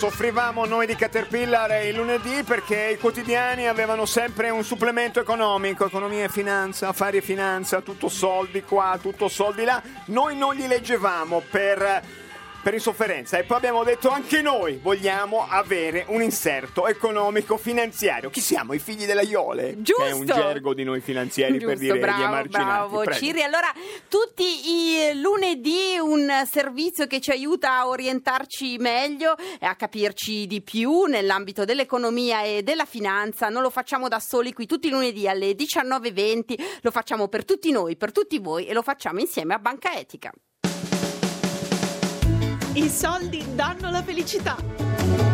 Soffrivamo noi di Caterpillar il lunedì perché i quotidiani avevano sempre un supplemento economico, economia e finanza, affari e finanza, tutto soldi qua, tutto soldi là. Noi non li leggevamo per per insofferenza e poi abbiamo detto anche noi vogliamo avere un inserto economico finanziario. Chi siamo? I figli della Iole? Giusto. Che è un gergo di noi finanziari Giusto, per dire bravo, gli emarginati. Bravo, Prego. Ciri. Allora, tutti i lunedì un servizio che ci aiuta a orientarci meglio e a capirci di più nell'ambito dell'economia e della finanza. Non lo facciamo da soli qui tutti i lunedì alle 19.20, lo facciamo per tutti noi, per tutti voi e lo facciamo insieme a Banca Etica. I soldi danno la felicità.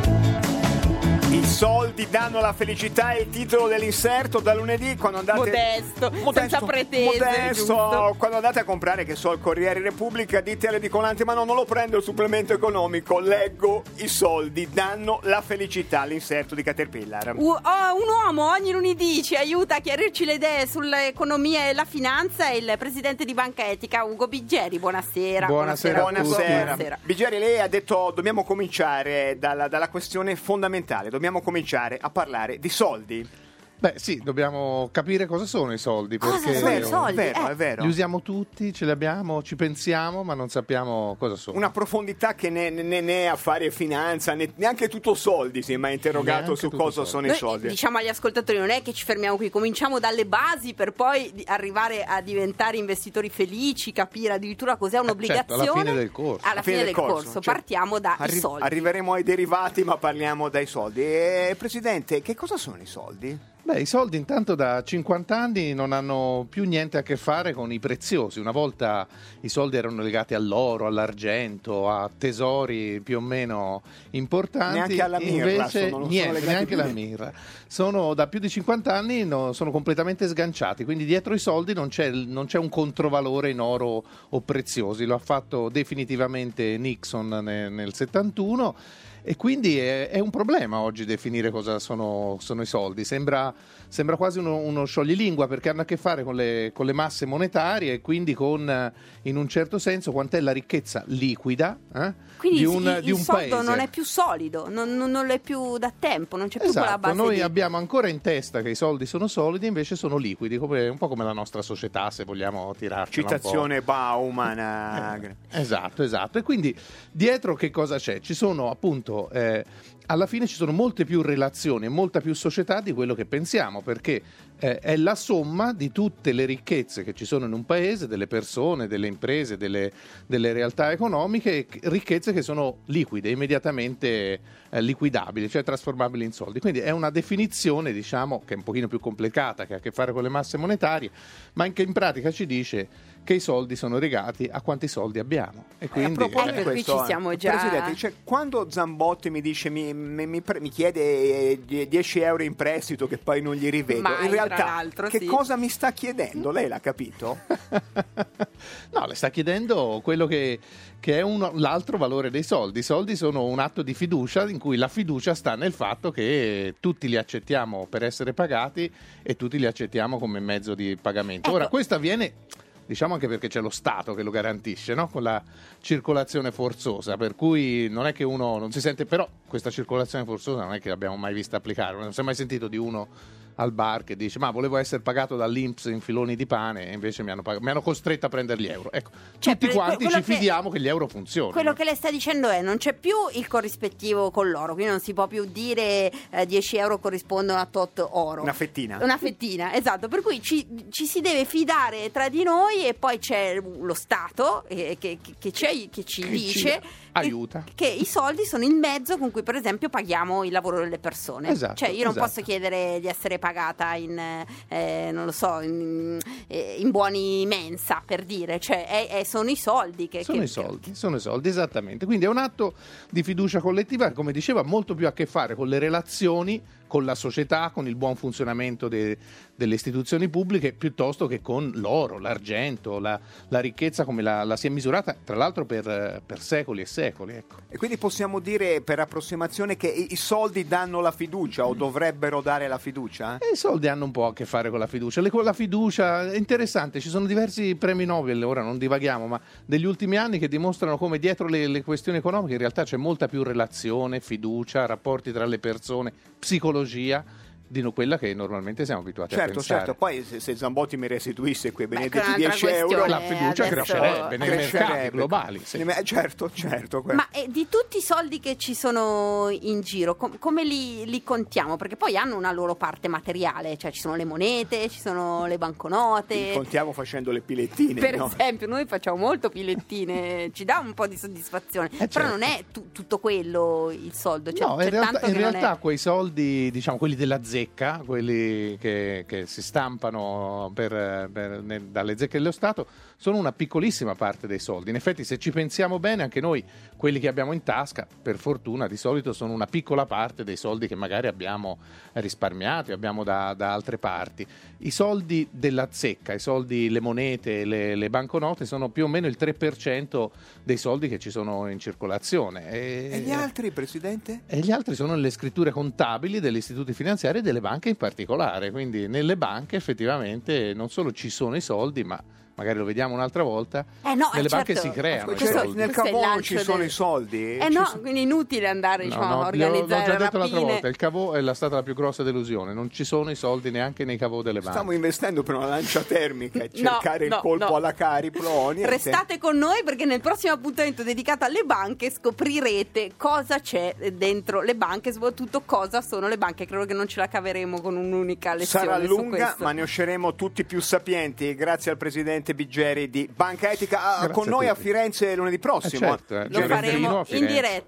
I soldi danno la felicità è il titolo dell'inserto da lunedì quando andate Modesto, senza pretese, modesto, giusto? quando andate a comprare che so il Corriere Repubblica dite all'edicolante ma no non lo prendo il supplemento economico leggo i soldi danno la felicità l'inserto di Caterpillar U- oh, un uomo ogni lunedì ci aiuta a chiarirci le idee sull'economia e la finanza è il presidente di Banca Etica Ugo Biggeri. Buonasera. Buonasera a tutti. Buonasera. Buonasera. Bigiari, lei ha detto dobbiamo cominciare dalla, dalla questione fondamentale, dobbiamo cominciare a parlare di soldi. Beh, sì, dobbiamo capire cosa sono i soldi. Cosa perché sono i soldi? è vero, Eh. è vero. Li usiamo tutti, ce li abbiamo, ci pensiamo, ma non sappiamo cosa sono. Una profondità che né, né, né affari e finanza, né- neanche tutto soldi si è mai interrogato Neanche su cosa soldi. sono i Noi soldi. diciamo agli ascoltatori, non è che ci fermiamo qui, cominciamo dalle basi per poi arrivare a diventare investitori felici, capire addirittura cos'è un'obbligazione. certo, alla fine del corso. Alla fine del corso, cioè, partiamo dai arri- soldi. Arriveremo ai derivati, ma parliamo dai soldi. E, Presidente, che cosa sono i soldi? Beh, i soldi intanto da 50 anni non hanno più niente a che fare con i preziosi. Una volta i soldi erano legati all'oro, all'argento, a tesori più o meno importanti. Neanche alla mirra Invece sono- sono niente, legati neanche la mirra. Sono da più di 50 anni no, sono completamente sganciati, quindi dietro i soldi non c'è, non c'è un controvalore in oro o preziosi. Lo ha fatto definitivamente Nixon nel, nel 71. E quindi è, è un problema oggi definire cosa sono, sono i soldi. Sembra, sembra quasi uno, uno scioglilingua perché hanno a che fare con le, con le masse monetarie e quindi con, eh, in un certo senso, quant'è la ricchezza liquida eh, Quindi di il- un, il, di un soldo paese. non è più solido, non, non- non lo è più da tempo, non c'è più quella Esatto, base noi di... abbiamo ancora in testa che i soldi sono solidi, invece sono liquidi, come- un po' come la nostra società, se vogliamo tirarci Citazione Bauman. eh, Esatto, esatto. E quindi dietro che cosa c'è? Ci sono appunto, eh, alla fine ci sono molte più relazioni e molta più società di quello che pensiamo, perché eh, è la somma di tutte le ricchezze che ci sono in un paese, delle persone, delle imprese, delle, delle realtà economiche, che- ricchezze che sono liquide, immediatamente eh, liquidabili, cioè trasformabili in soldi. Quindi è una definizione, diciamo, che è un pochino più complicata, che ha a che fare con le masse monetarie, ma che in pratica ci dice che i soldi sono legati a quanti soldi abbiamo. E quindi a proposito Eh, di qui questo, ci siamo eh, già- Presidente, cioè, quando Zambotti mi dice mi, mi- mi pre- mi chiede eh, die- 10 euro in prestito che poi non gli rivedo, Mai, in realtà che sì. cosa mi sta chiedendo? Lei l'ha capito? no, le sta chiedendo quello che, che è uno- l'altro valore dei soldi. I soldi sono un atto di fiducia in cui la fiducia sta nel fatto che tutti li accettiamo per essere pagati e tutti li accettiamo come mezzo di pagamento. Ora, Ecco. questo avviene. Diciamo anche perché c'è lo Stato che lo garantisce, no? con la circolazione forzosa, per cui non è che uno non si sente, però questa circolazione forzosa non è che l'abbiamo mai vista applicare, non si è mai sentito di uno al bar che dice ma volevo essere pagato dall'Inps in filoni di pane e invece mi hanno, pag- mi hanno costretto a prendere gli euro. Ecco, Cioè, tutti quanti ci che- fidiamo che gli euro funzionino. Quello che lei sta dicendo è non c'è più il corrispettivo con l'oro, quindi non si può più dire eh, 10 euro corrispondono a tot oro. Una fettina. Una fettina, esatto, per cui ci, ci si deve fidare tra di noi e poi c'è lo Stato eh, che, che- che ci, che ci Che dice ci aiuta. che, che i soldi sono il mezzo con cui per esempio paghiamo il lavoro delle persone. Esatto, cioè io non esatto. posso chiedere di essere pagata in, eh, non lo so, in, eh, in buoni mensa per dire, cioè è- è- sono i soldi che... Sono che- i soldi, sono i soldi, esattamente. Quindi è un atto di fiducia collettiva che, come diceva, molto più a che fare con le relazioni con la società, con il buon funzionamento de- delle istituzioni pubbliche, piuttosto che con l'oro, l'argento, la, la ricchezza come la, la, si è misurata, tra l'altro per, per secoli e secoli. Ecco. E quindi possiamo dire per approssimazione che i, soldi danno la fiducia o dovrebbero dare la fiducia? E I soldi hanno un po' a che fare con la fiducia. Le, con la fiducia è interessante, ci sono diversi premi Nobel, ora non divaghiamo, ma degli ultimi anni che dimostrano come dietro le, le questioni economiche in realtà c'è molta più relazione, fiducia, rapporti tra le persone, psicologia tecnologia di quella che normalmente siamo abituati certo, a pensare. Certo, poi se, se, Zambotti mi restituisse quei benedetti Beh, 10 euro, la fiducia adesso... crescerebbe nei mercati globali. Sì. Certo, certo. Ma eh, di tutti i soldi che ci sono in giro, com- come li, li, contiamo? Perché poi hanno una loro parte materiale, cioè ci sono le monete, ci sono le banconote. Li contiamo facendo le pilettine. Per no? esempio, noi facciamo molto pilettine, ci dà un po' di soddisfazione. Eh, Però certo. non è t- tutto quello il soldo. Cioè, no, c'è in realtà, tanto in realtà è... quei soldi, diciamo quelli della zecca, quelli che, che si stampano per, per, nel, dalle zecche dello Stato, sono una piccolissima parte dei soldi. In effetti, se ci pensiamo bene, anche noi, quelli che abbiamo in tasca, per fortuna, di solito sono una piccola parte dei soldi che magari abbiamo risparmiati, abbiamo da, da altre parti. I soldi della zecca, i soldi, le monete, le, le banconote, sono più o meno il 3% dei soldi che ci sono in circolazione. E, e gli altri, Presidente? E gli altri sono le scritture contabili degli istituti finanziari e delle banche in particolare. Quindi nelle banche effettivamente non solo ci sono i soldi, ma magari lo vediamo un'altra volta, eh no, nelle certo. banche si creano cioè, i soldi. Nel cavolo ci sono del... i soldi? Eh no, sono... quindi è inutile andare No, diciamo, no, a organizzare l'ho già detto l'altra volta, il cavò è la stata la più grossa delusione, non ci sono i soldi neanche nei cavò delle banche. Stiamo investendo per una lancia termica e cercare no, il colpo no. alla Cariploni. Restate con noi perché nel prossimo appuntamento dedicato alle banche scoprirete cosa c'è dentro le banche, soprattutto cosa sono le banche. Credo che non ce la caveremo con un'unica lezione. Sarà lunga, questo. ma ne usciremo tutti più sapienti. Grazie al presidente Biggeri di Banca Etica. Ah, con noi a. Firenze lunedì prossimo. Eh certo, eh. Lo a faremo in diretta.